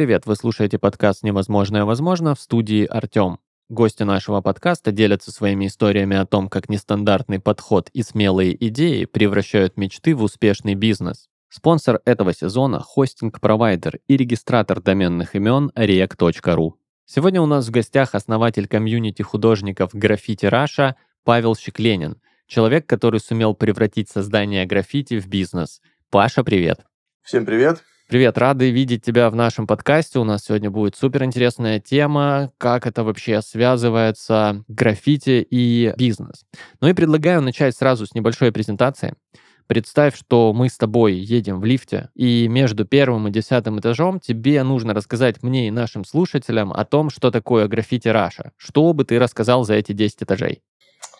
привет! Вы слушаете подкаст «Невозможное возможно» в студии Артем. Гости нашего подкаста делятся своими историями о том, как нестандартный подход и смелые идеи превращают мечты в успешный бизнес. Спонсор этого сезона – хостинг-провайдер и регистратор доменных имен reg.ru. Сегодня у нас в гостях основатель комьюнити художников «Graffiti Russia» Павел Щекленин, человек, который сумел превратить создание граффити в бизнес. Паша, привет! Всем привет! Привет, рады видеть тебя в нашем подкасте. У нас сегодня будет супер интересная тема, как это вообще связывается граффити и бизнес. Ну и предлагаю начать сразу с небольшой презентации. Представь, что мы с тобой едем в лифте, и между первым и десятым этажом тебе нужно рассказать мне и нашим слушателям о том, что такое граффити Раша. Что бы ты рассказал за эти 10 этажей?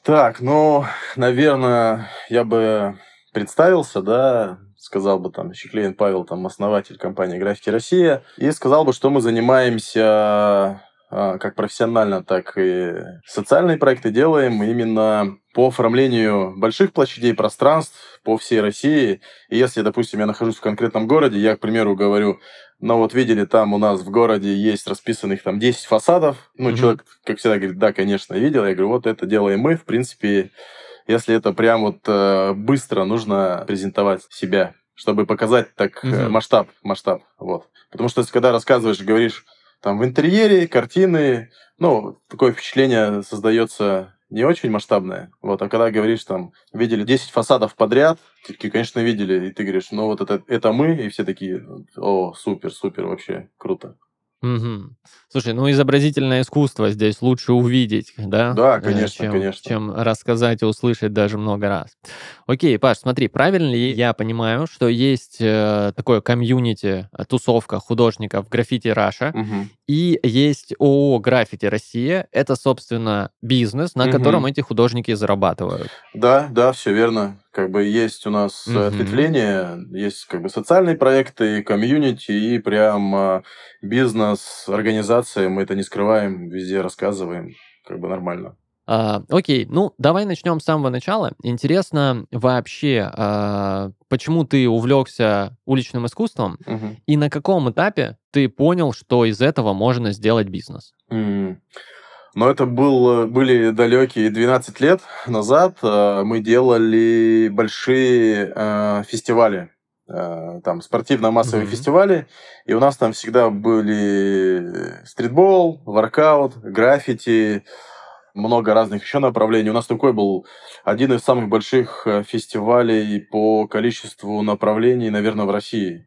Так, ну, наверное, я бы представился, да, сказал бы там Щеклеин Павел, там основатель компании Граффити Россия, и сказал бы, что мы занимаемся а, как профессионально, так и социальные проекты делаем именно по оформлению больших площадей пространств по всей России. И если, допустим, я нахожусь в конкретном городе, я, к примеру, говорю, ну вот видели, там у нас в городе есть расписанных там 10 фасадов. Ну, mm-hmm. человек, как всегда, говорит, да, конечно, видел. Я говорю, вот это делаем мы. В принципе, если это прям вот э, быстро нужно презентовать себя, чтобы показать так mm-hmm. масштаб, масштаб, вот. Потому что если когда рассказываешь, говоришь там в интерьере, картины, ну, такое впечатление создается не очень масштабное. Вот, а когда говоришь, там, видели 10 фасадов подряд, такие, конечно, видели, и ты говоришь, ну, вот это, это мы, и все такие, о, супер, супер, вообще круто. Угу. Слушай, ну изобразительное искусство здесь лучше увидеть, да? Да, э, конечно, чем, конечно. Чем рассказать и услышать даже много раз. Окей, Паш, смотри, правильно ли я понимаю, что есть э, такое комьюнити, э, тусовка художников Graffiti Russia, угу. и есть ООО «Граффити Россия». Это, собственно, бизнес, на угу. котором эти художники зарабатывают. Да, да, все верно как бы есть у нас mm-hmm. ответвление, есть как бы социальные проекты, комьюнити и прям а, бизнес, организация. Мы это не скрываем, везде рассказываем, как бы нормально. А, окей, ну давай начнем с самого начала. Интересно вообще, а, почему ты увлекся уличным искусством угу. и на каком этапе ты понял, что из этого можно сделать бизнес? Mm. Но это был, были далекие 12 лет назад. Э, мы делали большие э, фестивали, э, там спортивно-массовые mm-hmm. фестивали, и у нас там всегда были стритбол, воркаут, граффити, много разных еще направлений. У нас такой был один из самых больших фестивалей по количеству направлений, наверное, в России.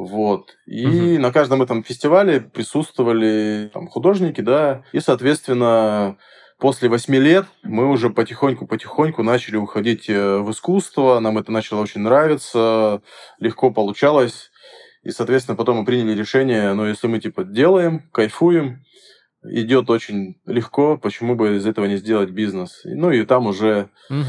Вот. И угу. на каждом этом фестивале присутствовали там, художники, да, и, соответственно, после восьми лет мы уже потихоньку-потихоньку начали уходить э, в искусство, нам это начало очень нравиться, легко получалось, и, соответственно, потом мы приняли решение, ну, если мы, типа, делаем, кайфуем, идет очень легко, почему бы из этого не сделать бизнес? Ну, и там уже угу.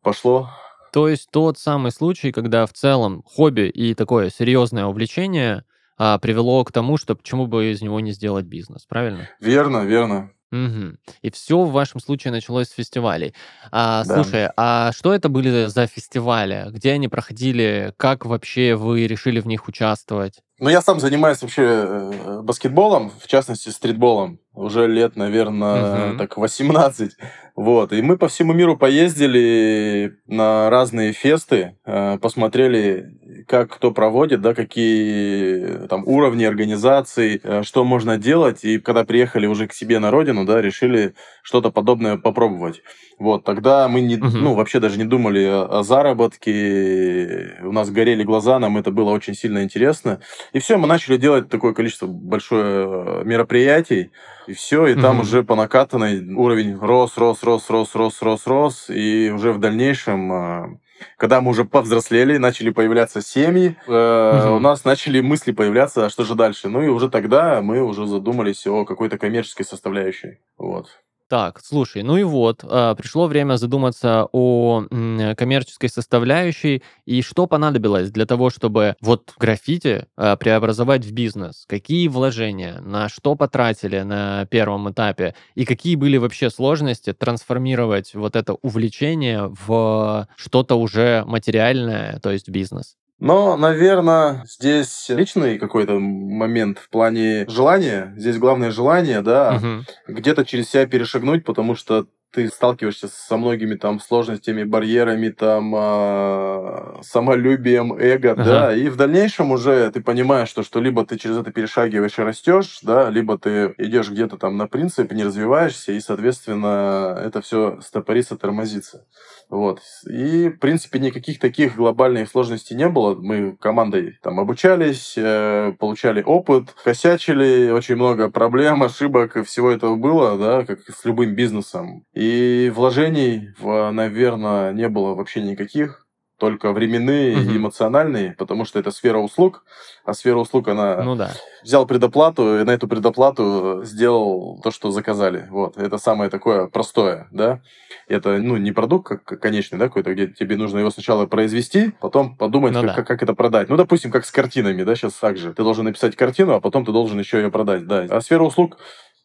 пошло то есть тот самый случай, когда в целом хобби и такое серьезное увлечение а, привело к тому, что почему бы из него не сделать бизнес, правильно? Верно, верно. Угу. И все в вашем случае началось с фестивалей. А, да. Слушай, а что это были за фестивали? Где они проходили? Как вообще вы решили в них участвовать? Ну, я сам занимаюсь вообще э, баскетболом, в частности, стритболом. Уже лет, наверное, угу. так 18. Вот. И мы по всему миру поездили на разные фесты, э, посмотрели, как кто проводит, да, какие там уровни организаций, э, что можно делать. И когда приехали уже к себе на родину, да, решили что-то подобное попробовать. Вот, тогда мы не, угу. ну, вообще даже не думали о, о заработке, у нас горели глаза, нам это было очень сильно интересно. И все, мы начали делать такое количество большое мероприятий, и все, и угу. там уже по накатанной уровень рос, рос, рос, рос, рос, рос, рос, и уже в дальнейшем а, когда мы уже повзрослели, начали появляться семьи, э, угу. у нас начали мысли появляться, а что же дальше. Ну и уже тогда мы уже задумались о какой-то коммерческой составляющей. Вот. Так, слушай, ну и вот, а, пришло время задуматься о м, коммерческой составляющей и что понадобилось для того, чтобы вот граффити а, преобразовать в бизнес. Какие вложения, на что потратили на первом этапе и какие были вообще сложности трансформировать вот это увлечение в что-то уже материальное, то есть бизнес. Но, наверное, здесь личный какой-то момент в плане желания. Здесь главное желание, да, угу. где-то через себя перешагнуть, потому что ты сталкиваешься со многими там сложностями, барьерами, там э, самолюбием, эго, ага. да, и в дальнейшем уже ты понимаешь, что, что либо ты через это перешагиваешь и растешь, да, либо ты идешь где-то там на принцип, не развиваешься, и, соответственно, это все стопорится, тормозится. Вот. И, в принципе, никаких таких глобальных сложностей не было. Мы командой там обучались, э, получали опыт, косячили, очень много проблем, ошибок, всего этого было, да, как с любым бизнесом. И вложений, наверное, не было вообще никаких только временные угу. и эмоциональные, потому что это сфера услуг, а сфера услуг, она ну, да. взял предоплату и на эту предоплату сделал то, что заказали. Вот, это самое такое простое, да. Это, ну, не продукт как конечный, да, какой-то, где тебе нужно его сначала произвести, потом подумать, ну, как, да. как, как это продать. Ну, допустим, как с картинами, да, сейчас так же. Ты должен написать картину, а потом ты должен еще ее продать, да. А сфера услуг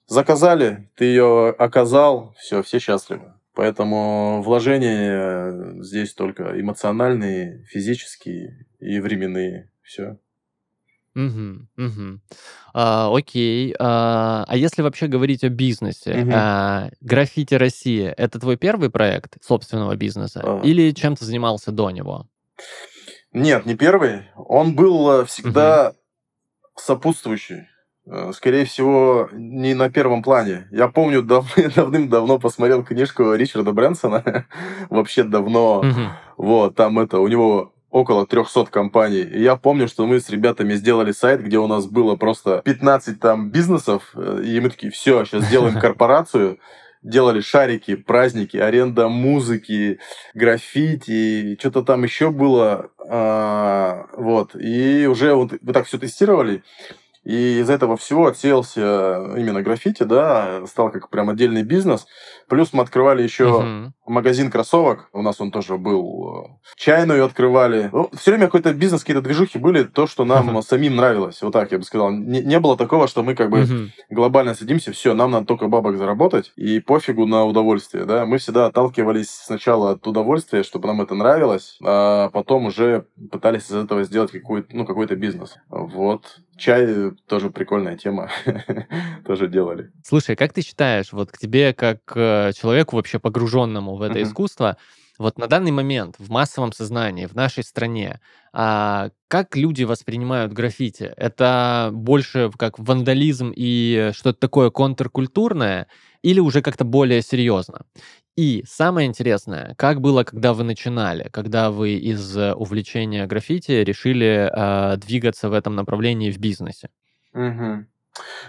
заказали, ты ее оказал, все, все счастливы. Поэтому вложения э, здесь только эмоциональные, физические и временные. Все. Угу, угу. А, окей. А, а если вообще говорить о бизнесе, угу. а, граффити Россия это твой первый проект собственного бизнеса а. или чем ты занимался до него? Нет, не первый. Он был э, всегда угу. сопутствующий. Э, скорее всего, не на первом плане. Я помню, дав давным-давно посмотрел книжку Ричарда Брэнсона. Вообще давно. Вот, там это, у него около 300 компаний. И я помню, что мы с ребятами сделали сайт, где у нас было просто 15 там бизнесов, э, и мы такие, все, сейчас сделаем корпорацию. Делали шарики, праздники, аренда музыки, граффити, что-то там еще было. А, вот. И уже вот мы так все тестировали. И из этого всего отсеялся именно граффити, да, стал как прям отдельный бизнес. Плюс мы открывали еще угу. магазин кроссовок. У нас он тоже был. Чайную открывали. Ну, все время какой-то бизнес, какие-то движухи были, то, что нам угу. самим нравилось. Вот так я бы сказал. Не, не было такого, что мы как бы угу. глобально садимся, все, нам надо только бабок заработать, и пофигу на удовольствие, да. Мы всегда отталкивались сначала от удовольствия, чтобы нам это нравилось, а потом уже пытались из этого сделать какой-то, ну, какой-то бизнес. Вот. Чай тоже прикольная тема. тоже делали. Слушай, как ты считаешь, вот к тебе как э, человеку вообще погруженному в это искусство, вот на данный момент в массовом сознании, в нашей стране, а, как люди воспринимают граффити? Это больше как вандализм и что-то такое контркультурное, или уже как-то более серьезно? И самое интересное, как было, когда вы начинали, когда вы из увлечения граффити решили э, двигаться в этом направлении в бизнесе? Угу.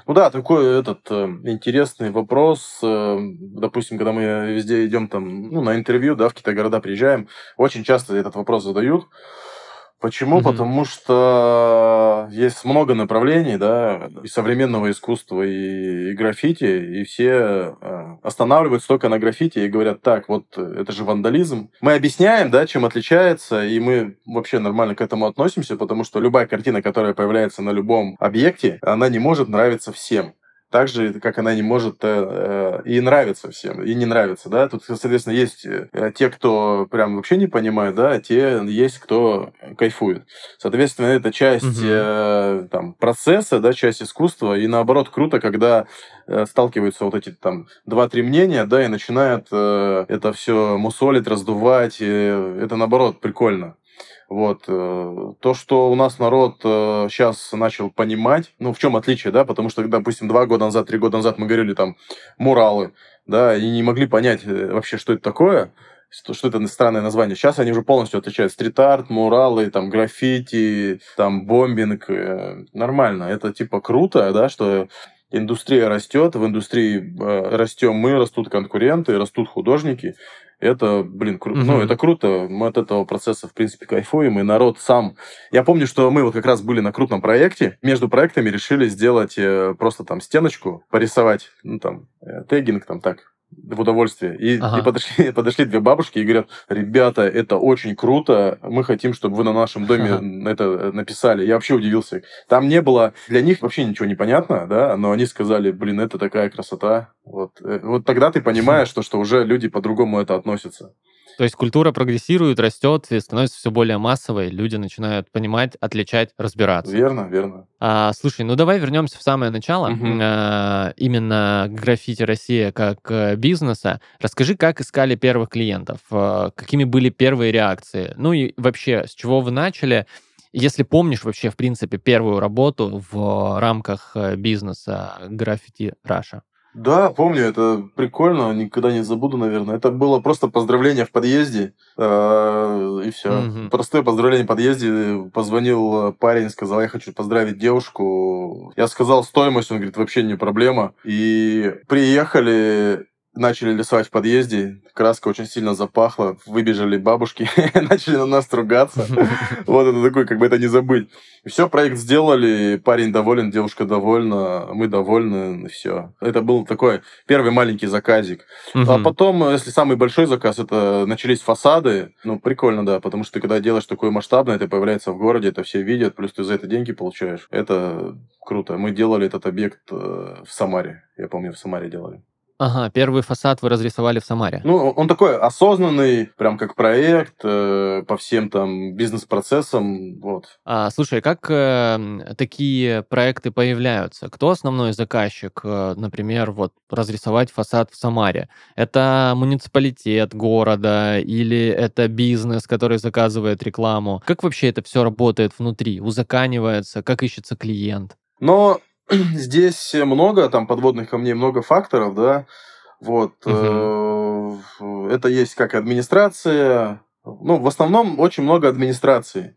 Ну да, такой этот э, интересный вопрос. Э, допустим, когда мы везде идем там, ну, на интервью, да, в какие-то города приезжаем, очень часто этот вопрос задают. Почему? Mm-hmm. Потому что есть много направлений, да, и современного искусства, и, и граффити, и все э, останавливаются только на граффити и говорят, так, вот это же вандализм. Мы объясняем, да, чем отличается, и мы вообще нормально к этому относимся, потому что любая картина, которая появляется на любом объекте, она не может нравиться всем так же, как она не может э, и нравится всем, и не нравится, да. Тут, соответственно, есть э, те, кто прям вообще не понимает, да, а те есть, кто кайфует. Соответственно, это часть угу. э, там, процесса, да, часть искусства, и наоборот, круто, когда э, сталкиваются вот эти там два-три мнения, да, и начинают э, это все мусолить, раздувать, и это наоборот прикольно. Вот. Э, то, что у нас народ сейчас э, начал понимать, ну, в чем отличие, да, потому что, допустим, два года назад, три года назад мы говорили там муралы, да, и не могли понять э, вообще, что это такое, что это странное название. Сейчас они уже полностью отличают. Стрит-арт, муралы, там, граффити, там, бомбинг. Нормально. Это, типа, круто, да, что индустрия растет, в индустрии растем мы, растут конкуренты, растут художники это, блин, круто. Угу. Ну, это круто. Мы от этого процесса, в принципе, кайфуем. И народ сам... Я помню, что мы вот как раз были на крупном проекте. Между проектами решили сделать э, просто там стеночку, порисовать, ну, там, э, тегинг, там, так, в удовольствие. И, ага. и подошли, подошли две бабушки и говорят, ребята, это очень круто, мы хотим, чтобы вы на нашем доме ага. это написали. Я вообще удивился. Там не было, для них вообще ничего не понятно, да, но они сказали, блин, это такая красота. Вот, э, вот тогда ты понимаешь, что, что уже люди по-другому это относятся. То есть культура прогрессирует, растет и становится все более массовой, люди начинают понимать, отличать, разбираться. Верно, верно. А, слушай, ну давай вернемся в самое начало, Мгм. а, именно граффити Россия как э, бизнеса. Расскажи, как искали первых клиентов, а, какими были первые реакции, ну и вообще, с чего вы начали, если помнишь вообще, в принципе, первую работу в рамках э, бизнеса граффити Раша. Да, помню, это прикольно, никогда не забуду, наверное. Это было просто поздравление в подъезде, э, и все. Мгм. Простое поздравление в подъезде. Позвонил парень, сказал, я хочу поздравить девушку. Я сказал стоимость, он говорит, вообще не проблема. И приехали, начали рисовать в подъезде, краска очень сильно запахла, выбежали бабушки, начали на нас ругаться. Вот это такой, как бы это не забыть. Все, проект сделали, парень доволен, девушка довольна, мы довольны, все. Это был такой первый маленький заказик. А потом, если самый большой заказ, это начались фасады. Ну, прикольно, да, потому что ты когда делаешь такое масштабное, это появляется в городе, это все видят, плюс ты за это деньги получаешь. Это круто. Мы делали этот объект э, в Самаре. Я помню, в Самаре делали. Ага, первый фасад вы разрисовали в Самаре. Ну, он такой осознанный, прям как проект, э, по всем там бизнес-процессам, вот. А, слушай, как э, такие проекты появляются? Кто основной заказчик, э, например, вот разрисовать фасад в Самаре? Это муниципалитет города или это бизнес, который заказывает рекламу? Как вообще это все работает внутри? Узаканивается? Как ищется клиент? Но здесь много там подводных камней, много факторов, да. Вот. э, Это есть как администрация. Ну, в основном очень много администрации.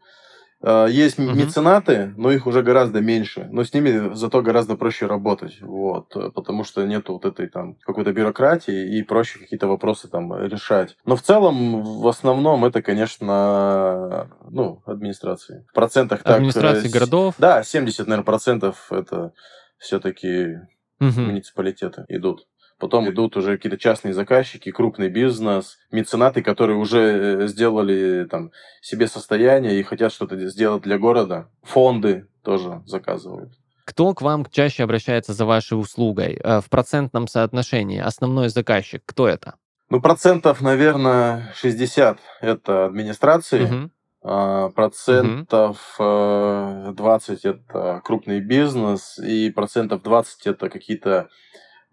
Э, Есть Мгм. меценаты, но их уже гораздо меньше. Но с ними зато гораздо проще работать. Вот. э, Потому что нету вот этой там какой-то бюрократии и проще какие-то вопросы там решать. Но в целом, в основном, это, конечно, ну, администрации. В процентах так... э, Администрации с- городов? да, 70, наверное, процентов это все-таки Мгм. муниципалитеты идут. Потом идут уже какие-то частные заказчики, крупный бизнес, меценаты, которые уже э, сделали там себе состояние и хотят что-то сделать для города. Фонды тоже заказывают. Кто к вам чаще обращается за вашей услугой? Э, В процентном соотношении основной заказчик, кто это? Ну, процентов, наверное, 60 это администрации, а, процентов э, 20 это крупный бизнес, и процентов 20 это какие-то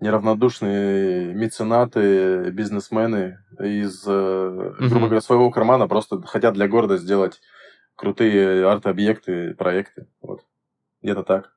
неравнодушные меценаты, бизнесмены из, э, грубо говоря, своего кармана просто хотят для города сделать крутые арт-объекты, проекты. Вот. Где-то так.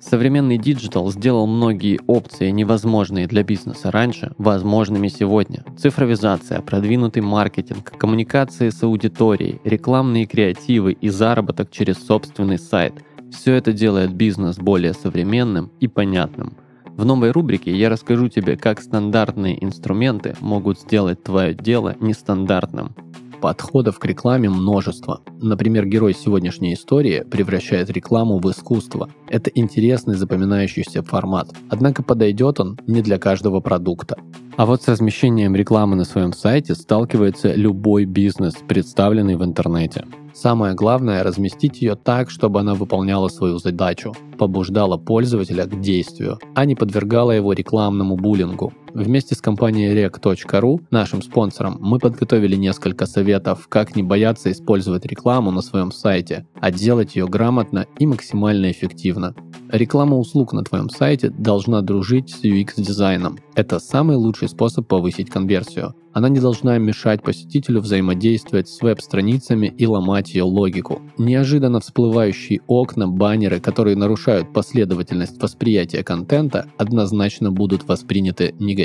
Современный digital сделал многие опции, невозможные для бизнеса раньше, возможными сегодня. Цифровизация, продвинутый маркетинг, коммуникации с аудиторией, рекламные креативы и заработок через собственный сайт – все это делает бизнес более современным и понятным. В новой рубрике я расскажу тебе, как стандартные инструменты могут сделать твое дело нестандартным. Подходов к рекламе множество. Например, герой сегодняшней истории превращает рекламу в искусство. Это интересный запоминающийся формат. Однако подойдет он не для каждого продукта. А вот с размещением рекламы на своем сайте сталкивается любой бизнес, представленный в интернете. Самое главное – разместить ее так, чтобы она выполняла свою задачу, побуждала пользователя к действию, а не подвергала его рекламному буллингу. Вместе с компанией rec.ru, нашим спонсором, мы подготовили несколько советов, как не бояться использовать рекламу на своем сайте, а делать ее грамотно и максимально эффективно. Реклама услуг на твоем сайте должна дружить с UX-дизайном. Это самый лучший способ повысить конверсию. Она не должна мешать посетителю взаимодействовать с веб-страницами и ломать ее логику. Неожиданно всплывающие окна, баннеры, которые нарушают последовательность восприятия контента, однозначно будут восприняты негативно.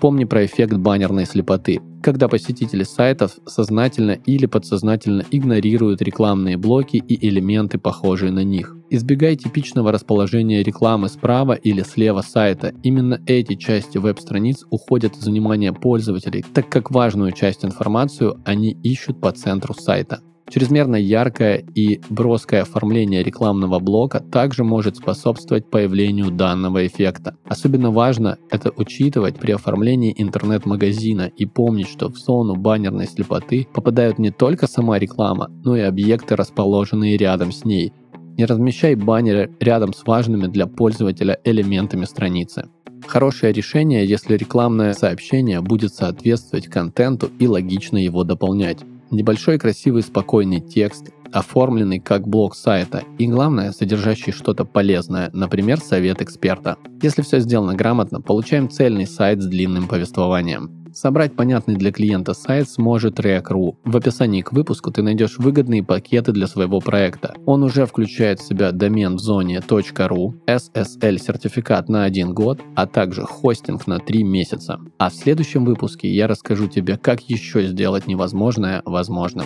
Помни про эффект баннерной слепоты, когда посетители сайтов сознательно или подсознательно игнорируют рекламные блоки и элементы, похожие на них. Избегай типичного расположения рекламы справа или слева сайта. Именно эти части веб-страниц уходят из внимания пользователей, так как важную часть информацию они ищут по центру сайта. Чрезмерно яркое и броское оформление рекламного блока также может способствовать появлению данного эффекта. Особенно важно это учитывать при оформлении интернет-магазина и помнить, что в зону баннерной слепоты попадают не только сама реклама, но и объекты, расположенные рядом с ней. Не размещай баннеры рядом с важными для пользователя элементами страницы. Хорошее решение, если рекламное сообщение будет соответствовать контенту и логично его дополнять. Небольшой красивый спокойный текст, оформленный как блок сайта и, главное, содержащий что-то полезное, например, совет эксперта. Если все сделано грамотно, получаем цельный сайт с длинным повествованием. Собрать понятный для клиента сайт сможет React.ru. В описании к выпуску ты найдешь выгодные пакеты для своего проекта. Он уже включает в себя домен в зоне .ru, SSL сертификат на один год, а также хостинг на 3 месяца. А в следующем выпуске я расскажу тебе, как еще сделать невозможное возможным.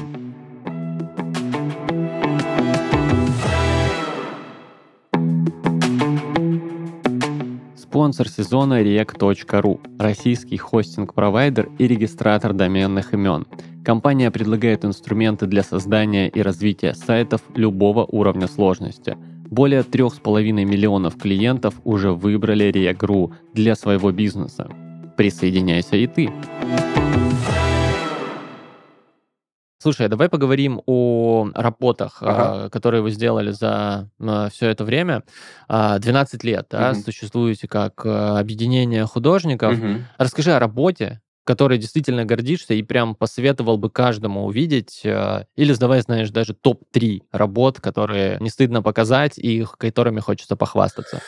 Спонсор сезона rec.ru – российский хостинг-провайдер и регистратор доменных имен. Компания предлагает инструменты для создания и развития сайтов любого уровня сложности. Более 3,5 миллионов клиентов уже выбрали rec.ru для своего бизнеса. Присоединяйся и ты! Слушай, а давай поговорим о работах, ага. э, которые вы сделали за э, все это время. Э, 12 лет, да, угу. существуете как объединение художников. Угу. Расскажи о работе, которой действительно гордишься и прям посоветовал бы каждому увидеть, или сдавай, знаешь, даже топ-3 работ, которые не стыдно показать и которыми хочется похвастаться.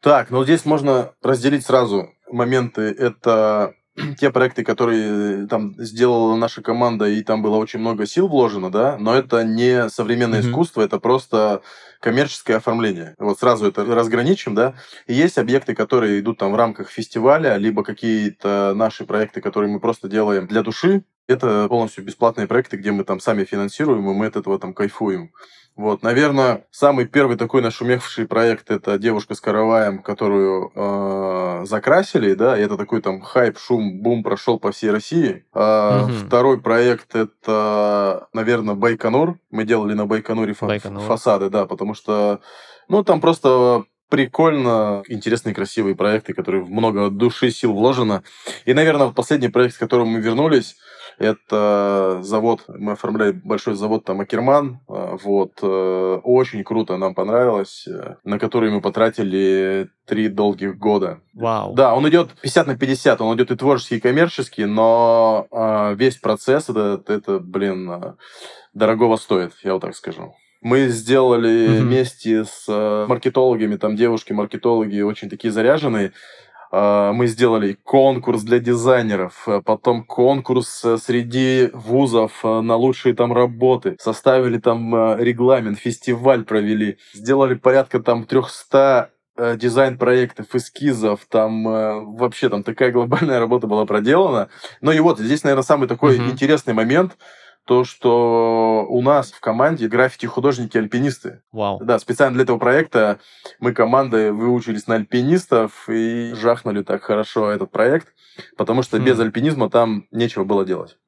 Так, ну здесь можно разделить сразу моменты. Это те проекты, которые э, там сделала наша команда, и там было очень много сил вложено, да, но это не современное mm-hmm. искусство, это просто коммерческое оформление. Вот сразу это разграничим, да. И есть объекты, которые идут там в рамках фестиваля, либо какие-то наши проекты, которые мы просто делаем для души. Это полностью бесплатные проекты, где мы там сами финансируем, и мы от этого там кайфуем. Вот, наверное, самый первый такой нашумевший проект это девушка с караваем, которую э, закрасили, да, и это такой там хайп, шум, бум прошел по всей России. Э, угу. Второй проект это, наверное, Байконур. Мы делали на Байконуре Байконур. фасады, да, потому что, ну, там просто прикольно, интересные, красивые проекты, которые в много души, сил вложено. И, наверное, последний проект, к которому мы вернулись, это завод, мы оформляли большой завод там Акерман, а, вот, э, очень круто, нам понравилось, э, на который мы потратили три долгих года. Вау. Да, он идет 50 на 50, он идет и творческий, и коммерческий, но э, весь процесс, это, это блин, э, дорогого стоит, я вот так скажу. Мы сделали mm-hmm. вместе с маркетологами, там девушки-маркетологи очень такие заряженные, мы сделали конкурс для дизайнеров, а потом конкурс э, среди вузов э, на лучшие там работы, составили там э, регламент, фестиваль провели, сделали порядка там 300 дизайн-проектов, эскизов, там вообще там такая глобальная работа была проделана. Ну и вот здесь, наверное, самый такой uh-huh. интересный момент – то, что у нас в команде граффити-художники-альпинисты. Вау. Да, специально для этого проекта мы командой выучились на альпинистов и жахнули так хорошо этот проект, потому что хм. без альпинизма там нечего было делать.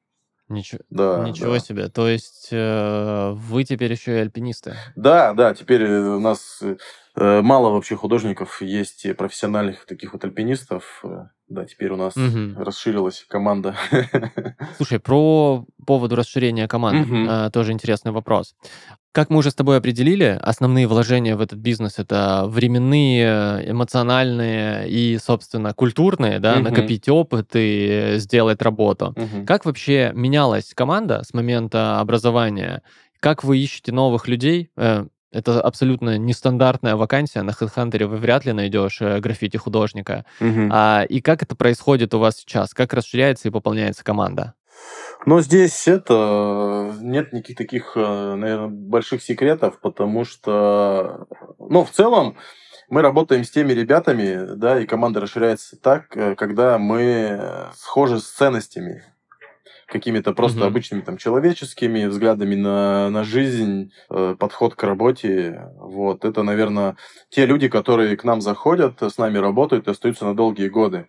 Ничего, да, ничего да. себе. То есть э, вы теперь еще и альпинисты? Да, да. Теперь у нас мало вообще художников, есть профессиональных таких вот альпинистов. Да, теперь у нас угу. расширилась команда. Слушай, про поводу расширения команды угу. э, тоже интересный вопрос. Как мы уже с тобой определили, основные вложения в этот бизнес это временные, эмоциональные и, собственно, культурные, да, угу. накопить опыт и сделать работу. Угу. Как вообще менялась команда с момента образования? Как вы ищете новых людей? Э, это абсолютно нестандартная вакансия. На HeadHunter вы вряд ли найдешь э, граффити-художника. Угу. А, и как это происходит у вас сейчас? Как расширяется и пополняется команда? Но здесь это нет никаких таких, э, наверное, больших секретов, потому что, ну, в целом, мы работаем с теми ребятами, да, и команда расширяется так, э, когда мы схожи с ценностями какими-то просто угу. обычными там человеческими взглядами на, на жизнь, э, подход к работе. Вот это, наверное, те люди, которые к нам заходят, с нами работают и остаются на долгие годы.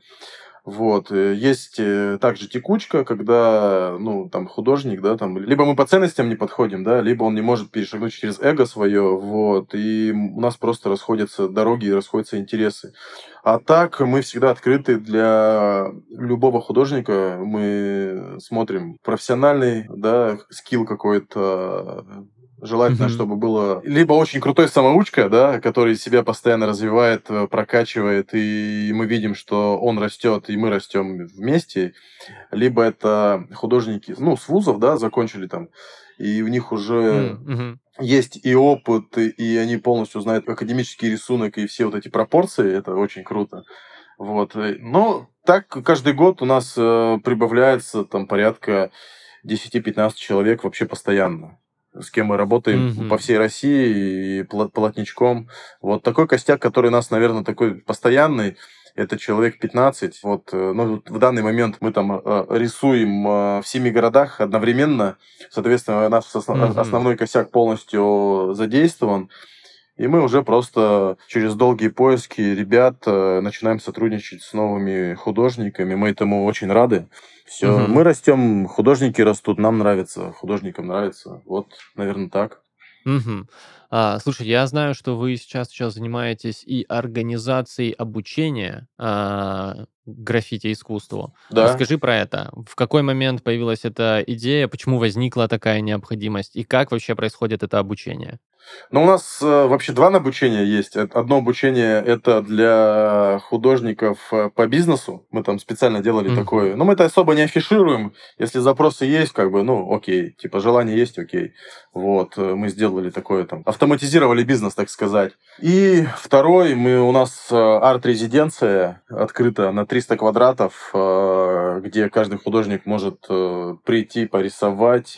Вот. Э, есть э, также текучка, когда, ну, там, художник, да, там, либо мы по ценностям не подходим, да, либо он не может перешагнуть через эго свое, вот, и у нас просто расходятся дороги и расходятся интересы. А так мы всегда открыты для любого художника. Мы смотрим профессиональный, да, скилл какой-то, Желательно, Мгм. чтобы было либо очень крутой самоучка, да, который себя постоянно развивает, э, прокачивает, и мы видим, что он растет, и мы растем вместе, либо это художники, ну, с вузов, да, закончили там, и у них уже мгм. есть и опыт, и- они полностью знают академический рисунок и все вот эти пропорции, это очень круто. Вот. Но так каждый год у нас э, прибавляется там порядка 10-15 человек вообще постоянно, с кем мы работаем Мгм. по всей России и полотничком. Вот такой костяк, который у нас, наверное, такой постоянный, это человек 15. Вот, э, ну, в данный момент мы там э, рисуем э, в семи городах одновременно. Соответственно, наш ос- Мгм. основной косяк полностью задействован. И мы уже просто через долгие поиски ребят э, начинаем сотрудничать с новыми художниками. Мы этому очень рады. Все, Мгм. мы растем, художники растут, нам нравится, художникам нравится. Вот, наверное, так. Мгм. А, слушай, я знаю, что вы сейчас сейчас занимаетесь и организацией обучения а, граффити-искусству. Да. Расскажи про это. В какой момент появилась эта идея, почему возникла такая необходимость, и как вообще происходит это обучение? Ну, у нас э, вообще два обучения есть. Одно обучение это для художников э, по бизнесу. Мы там специально делали Мгм. такое. Но мы это особо не афишируем. Если запросы есть, как бы, ну, окей. Типа, желание есть, окей. Вот, э, мы сделали такое там. Автоматизировали бизнес, так сказать. И второй, мы, у нас э, арт-резиденция открыта на 300 квадратов, э, где каждый художник может э, прийти, порисовать,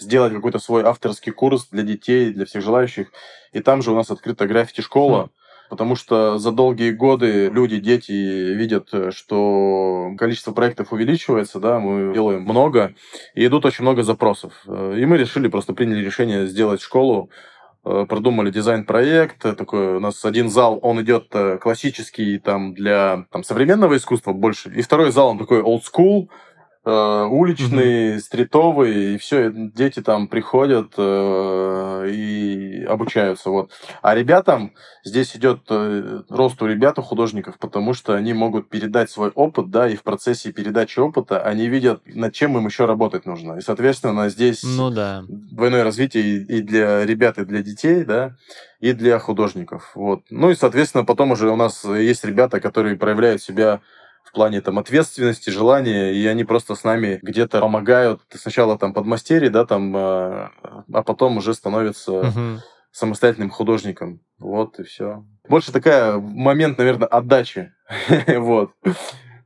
сделать какой-то свой авторский курс для детей, для всех желающих. И там же у нас открыта граффити-школа. Хм. Потому что за долгие годы люди, дети видят, что количество проектов увеличивается, да, мы делаем много, и идут очень много запросов. И мы решили, просто приняли решение сделать школу, продумали дизайн-проект, э, такой у нас один зал, он идет э, классический там для там, современного искусства больше, и второй зал, он такой old school, э, уличный, стритовый, и все, дети там приходят э, и обучаются, вот. А ребятам здесь идет э, рост у ребят, у художников, потому что они могут передать свой опыт, да, и в процессе передачи опыта они видят, над чем им еще работать нужно. И, соответственно, здесь Ну да. двойное развитие и и для ребят, и для детей, да, и для художников. Вот. Ну и, соответственно, потом уже у нас есть ребята, которые проявляют себя в плане там ответственности, желания, и они просто с нами где-то помогают. Сначала там подмастерье, да, там, э, а потом уже становятся Мгм. самостоятельным художником. Вот и все. Больше такая момент, наверное, отдачи. Вот.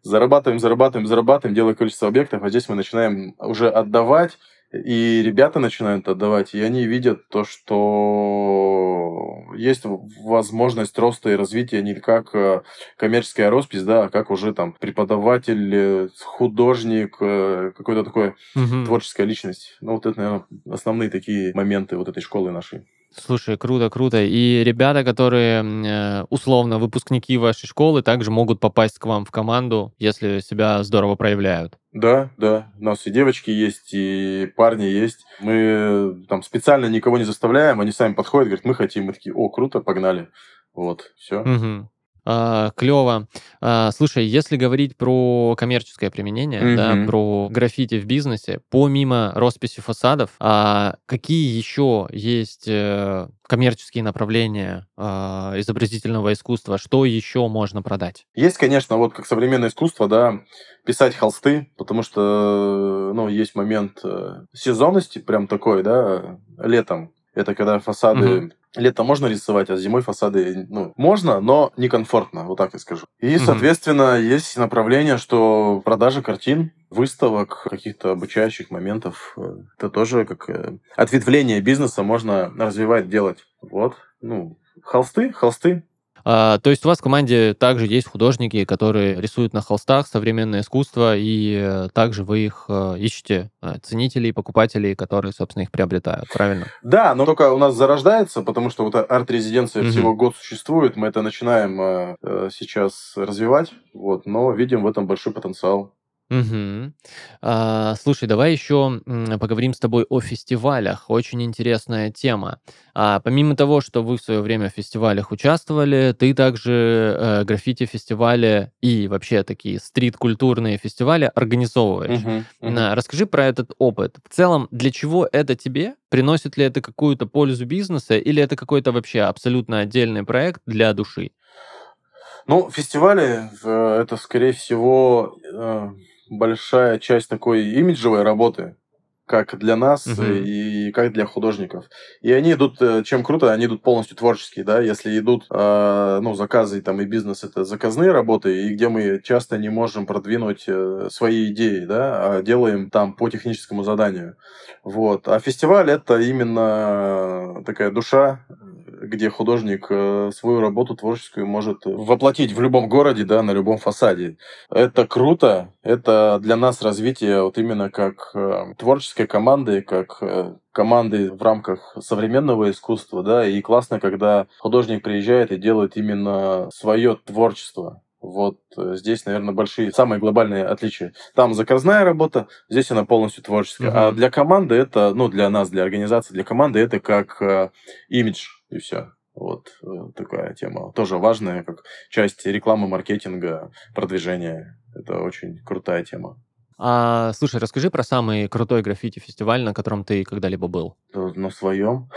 Зарабатываем, зарабатываем, зарабатываем, делаем количество объектов, а здесь мы начинаем уже отдавать, и ребята начинают отдавать, и они видят то, что есть возможность роста и развития не как э, коммерческая роспись, да, а как уже там преподаватель, э, художник, э, какой-то такой Мгм. творческая личность. Ну, вот это, наверное, основные такие моменты вот этой школы нашей. Слушай, круто, круто. И ребята, которые э, условно выпускники вашей школы, также могут попасть к вам в команду, если себя здорово проявляют. Да, да, у нас и девочки есть, и парни есть. Мы там специально никого не заставляем, они сами подходят, говорят, мы хотим. Мы такие, о, круто, погнали. Вот, все. Мгм. А, клево. А, слушай, если говорить про коммерческое применение, да, Мгм. про граффити в бизнесе, помимо росписи фасадов, а какие еще есть э, коммерческие направления изобразительного искусства? Что еще можно продать? Есть, конечно, вот как современное искусство, да, писать холсты, потому что, ну, есть момент э, сезонности прям такой, да, летом. Это когда фасады... Мгм. Летом можно рисовать, а зимой фасады, ну, можно, но некомфортно, вот так я скажу. И, Мгм. соответственно, есть направление, что продажа картин, выставок, каких-то обучающих моментов, э, это тоже как э, ответвление бизнеса можно развивать, делать. Вот, ну, холсты, холсты, А, то есть у вас в команде также есть художники, которые рисуют на холстах современное искусство, и э, также вы их э, ищете, э, ценителей, покупателей, которые, собственно, их приобретают, правильно? Да, но только у нас зарождается, потому что вот арт-резиденция Мгм. всего год существует, мы это начинаем э, сейчас развивать, вот, но видим в этом большой потенциал. Угу. А, слушай, давай еще поговорим с тобой о фестивалях. Очень интересная тема. А, помимо того, что вы в свое время в фестивалях участвовали, ты также э, граффити-фестивали и вообще такие стрит-культурные фестивали организовываешь. Мгм, мгм. На, расскажи про этот опыт. В целом, для чего это тебе? Приносит ли это какую-то пользу бизнеса или это какой-то вообще абсолютно отдельный проект для души? Ну, фестивали э, это, скорее всего, э, большая часть такой имиджевой работы, как для нас Мгм. и как для художников. И они идут, э, чем круто, они идут полностью творческие, да, если идут, э, ну, заказы там и бизнес, это заказные работы, и где мы часто не можем продвинуть э, свои идеи, да, а делаем там по техническому заданию. Вот. А фестиваль это именно такая душа, где художник э, свою работу творческую может воплотить в любом городе, да, на любом фасаде. Это круто, это для нас развитие вот именно как э, творческой команды, как э, команды в рамках современного искусства, да, и классно, когда художник приезжает и делает именно свое творчество. Вот э, здесь, наверное, большие, самые глобальные отличия. Там заказная работа, здесь она полностью творческая. А Мгм. для команды это, ну, для нас, для организации, для команды это как э, имидж и все. Вот э, такая тема. Тоже важная, как часть рекламы, маркетинга, продвижения. Это очень крутая тема. А, слушай, расскажи про самый крутой граффити-фестиваль, на котором ты когда-либо был. Э, На своем.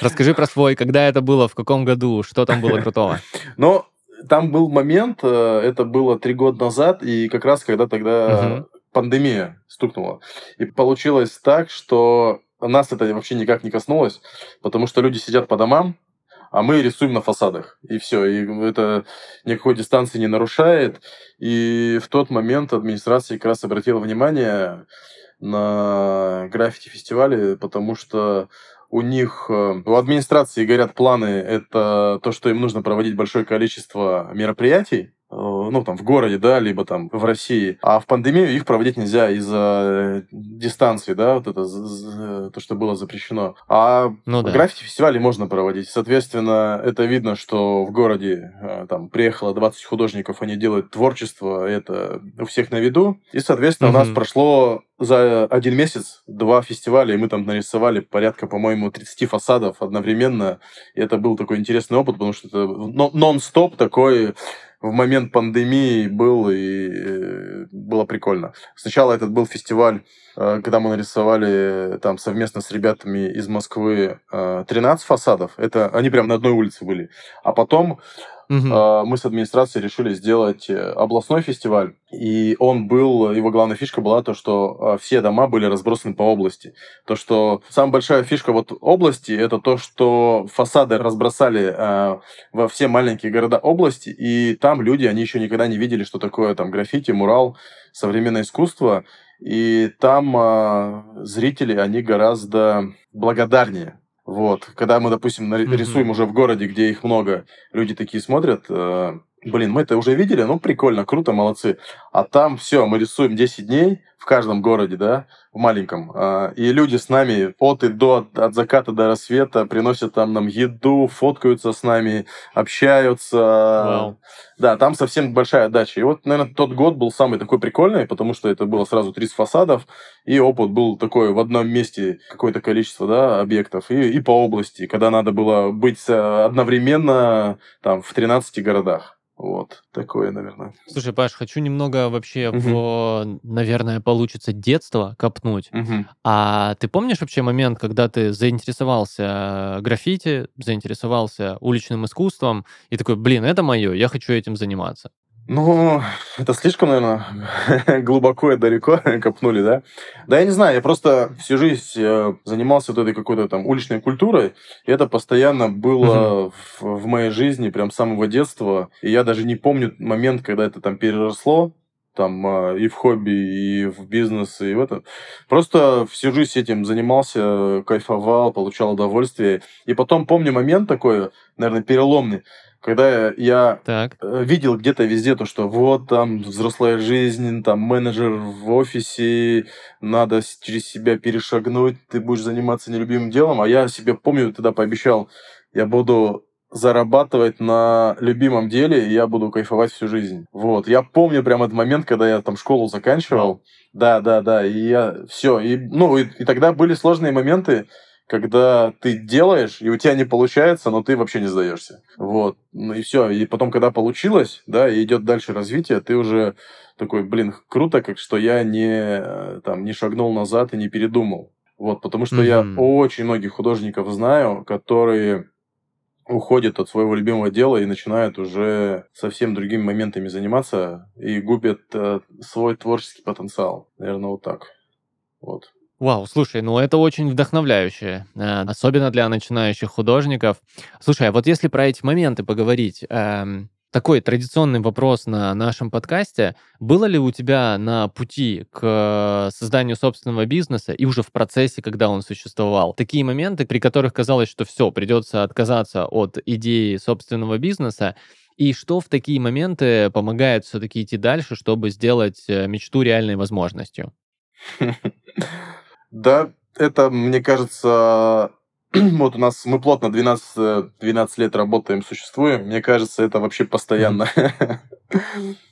Расскажи про свой, когда это было, в каком году, что там было крутого. Но там был момент, э, это было три года назад, и как раз когда тогда пандемия стукнула. И получилось так, что нас это вообще никак не коснулось, потому что люди сидят по домам, а мы рисуем на фасадах. И все. И это никакой дистанции не нарушает. И в тот момент администрация как раз обратила внимание на граффити-фестивали, потому что у них, э, у администрации горят планы, это то, что им нужно проводить большое количество мероприятий, ну, там, в городе, да, либо там в России. А в пандемию их проводить нельзя из-за э, дистанции, да, вот это, з- то, что было запрещено. А Ну да. граффити-фестивали можно проводить. Соответственно, это видно, что в городе э, там приехало 20 художников, они делают творчество, это у всех на виду. И, соответственно, у нас прошло за один месяц два фестиваля, и мы там нарисовали порядка, по-моему, 30 фасадов одновременно. И это был такой интересный опыт, потому что это но- нон-стоп такой в момент пандемии был, и э, было прикольно. Сначала этот был фестиваль, э, когда мы нарисовали там совместно с ребятами из Москвы э, 13 фасадов. Это они прям на одной улице были. А потом Э, мы с администрацией решили сделать э, областной фестиваль. И он был, его главная фишка была то, что э, все дома были разбросаны по области. То, что самая большая фишка вот области, это то, что фасады разбросали э, во все маленькие города области, и там люди, они еще никогда не видели, что такое там граффити, мурал, современное искусство. И там э, зрители, они гораздо благодарнее. Вот. Когда мы, допустим, нари- Мгм. рисуем уже в городе, где их много, люди такие смотрят, э, блин, мы это уже видели, ну прикольно, круто, молодцы. А там все, мы рисуем 10 дней в каждом городе, да, в маленьком. А, И люди с нами от и до, от, заката до рассвета приносят там нам еду, фоткаются с нами, общаются. Вау. Да, там совсем большая отдача. И вот, наверное, тот год был самый такой прикольный, потому что это было сразу 30 фасадов, и опыт был такой в одном месте какое-то количество да, объектов, и, и по области, когда надо было быть э, одновременно там в 13 городах. Вот, такое, наверное. Слушай, Паш, хочу немного вообще Мгм. в, наверное, получится детство копнуть. А ты помнишь вообще момент, когда ты заинтересовался граффити, заинтересовался уличным искусством и такой, блин, это мое, я хочу этим заниматься? Ну, это слишком, наверное, глубоко и далеко копнули, да? Да, я не знаю, я просто всю жизнь э, занимался вот этой какой-то там уличной культурой, и это постоянно было в, в моей жизни прям с самого детства, и я даже не помню момент, когда это там переросло, там э, и в хобби, и в бизнес, и в это. Просто всю жизнь этим занимался, кайфовал, получал удовольствие. И потом помню момент такой, наверное, переломный, когда я Так. э, видел где-то везде то, что вот там взрослая жизнь, там менеджер в офисе, надо через себя перешагнуть, ты будешь заниматься нелюбимым делом. А я себе помню, тогда пообещал, я буду зарабатывать на любимом деле, и я буду кайфовать всю жизнь. Вот. Я помню прям этот момент, когда я там школу заканчивал. Да, да, да. И я все. И, ну, и, и тогда были сложные моменты, когда ты делаешь, и у тебя не получается, но ты вообще не сдаешься. Вот. Ну и все. И потом, когда получилось, да, и идет дальше развитие, ты уже такой, блин, круто, как что я не, там, не шагнул назад и не передумал. Вот, потому что mm-hmm. я очень многих художников знаю, которые уходят от своего любимого дела и начинают уже совсем другими моментами заниматься и губят э, свой творческий потенциал. Наверное, вот так. Вот. Вау, слушай, ну это очень вдохновляюще, э, особенно для начинающих художников. Слушай, а вот если про эти моменты поговорить, эм, такой традиционный вопрос на нашем подкасте. Было ли у тебя на пути к созданию собственного бизнеса и уже в процессе, когда он существовал, такие моменты, при которых казалось, что все, придется отказаться от идеи собственного бизнеса, и что в такие моменты помогает все-таки идти дальше, чтобы сделать э, мечту реальной возможностью? Да, это, мне кажется, вот у нас мы плотно 12, 12 лет работаем, существуем. Мне кажется, это вообще постоянно.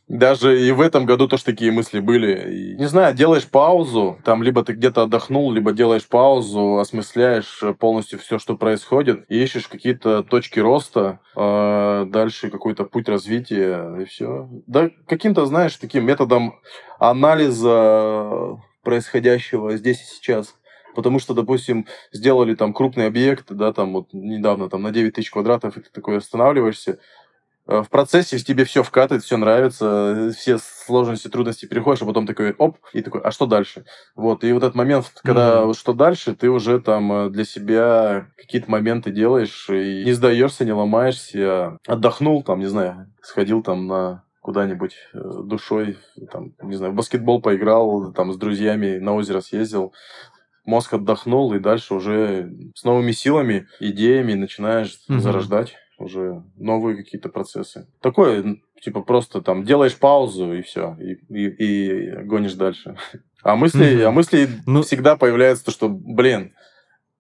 Даже и в этом году тоже такие мысли были. И, не знаю, делаешь паузу, там либо ты где-то отдохнул, либо делаешь паузу, осмысляешь полностью все, что происходит, и ищешь какие-то точки роста, э, дальше какой-то путь развития, и все. Да, каким-то, знаешь, таким методом анализа происходящего здесь и сейчас. Потому что, допустим, сделали там крупный объект, да, там вот недавно там на 9 тысяч квадратов, и ты такой останавливаешься, э, в процессе тебе все вкатывает, все нравится, все сложности, трудности переходишь, а потом такой оп, и такой, а что дальше? Вот, и вот этот момент, когда mm-hmm. что дальше, ты уже там э, для себя какие-то моменты делаешь, и не сдаешься, не ломаешься, отдохнул, там, не знаю, сходил там на куда-нибудь э, душой, там, не знаю, в баскетбол поиграл, там, с друзьями на озеро съездил, мозг отдохнул, и дальше уже с новыми силами, идеями начинаешь угу. зарождать уже новые какие-то процессы. Такое, типа, просто там делаешь паузу, и все, и, и, и гонишь дальше. А мысли, угу. а мысли ну... всегда появляются, то, что, блин,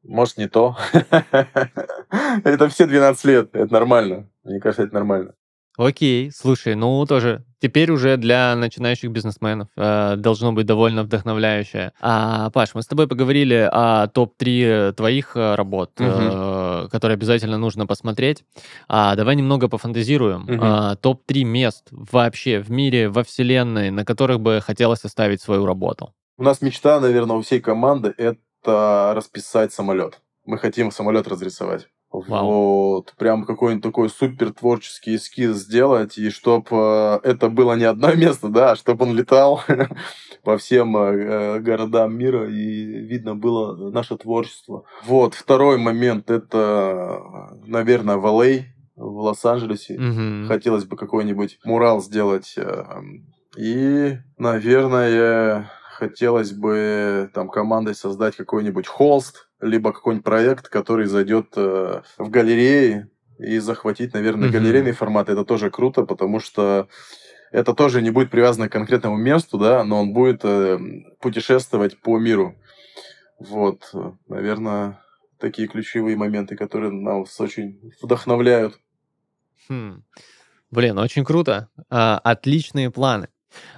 может, не то. это все 12 лет, это нормально. Мне кажется, это нормально. Окей, слушай, ну тоже теперь уже для начинающих бизнесменов э, должно быть довольно вдохновляющее. А, Паш, мы с тобой поговорили о топ-3 твоих э, работ, угу. э, которые обязательно нужно посмотреть. А, давай немного пофантазируем. Угу. А, топ-3 мест вообще в мире, во вселенной, на которых бы хотелось оставить свою работу. У нас мечта, наверное, у всей команды это расписать самолет. Мы хотим самолет разрисовать. Вау. Вот, прям какой-нибудь такой супер творческий эскиз сделать, и чтобы э, это было не одно место, да, а чтобы он летал по всем э, городам мира, и видно было наше творчество. Вот, второй момент, это, наверное, в Л.А., в Лос-Анджелесе. Угу. Хотелось бы какой-нибудь мурал сделать. Э, и, наверное, хотелось бы там командой создать какой-нибудь холст, либо какой-нибудь проект, который зайдет э, в галереи и захватить, наверное, mm-hmm. галерейный формат. Это тоже круто, потому что это тоже не будет привязано к конкретному месту, да, но он будет э, путешествовать по миру. Вот, наверное, такие ключевые моменты, которые нас очень вдохновляют. Хм. Блин, очень круто. А, отличные планы.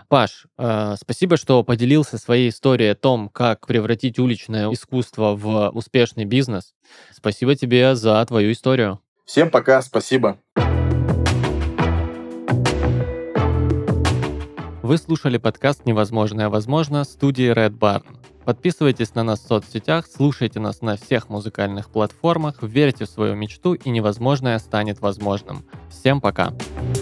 Паш, э, спасибо, что поделился своей историей о том, как превратить уличное искусство в успешный бизнес. Спасибо тебе за твою историю. Всем пока, спасибо. Вы слушали подкаст «Невозможное возможно» студии Red Barn. Подписывайтесь на нас в соцсетях, слушайте нас на всех музыкальных платформах, верьте в свою мечту и невозможное станет возможным. Всем пока! Пока.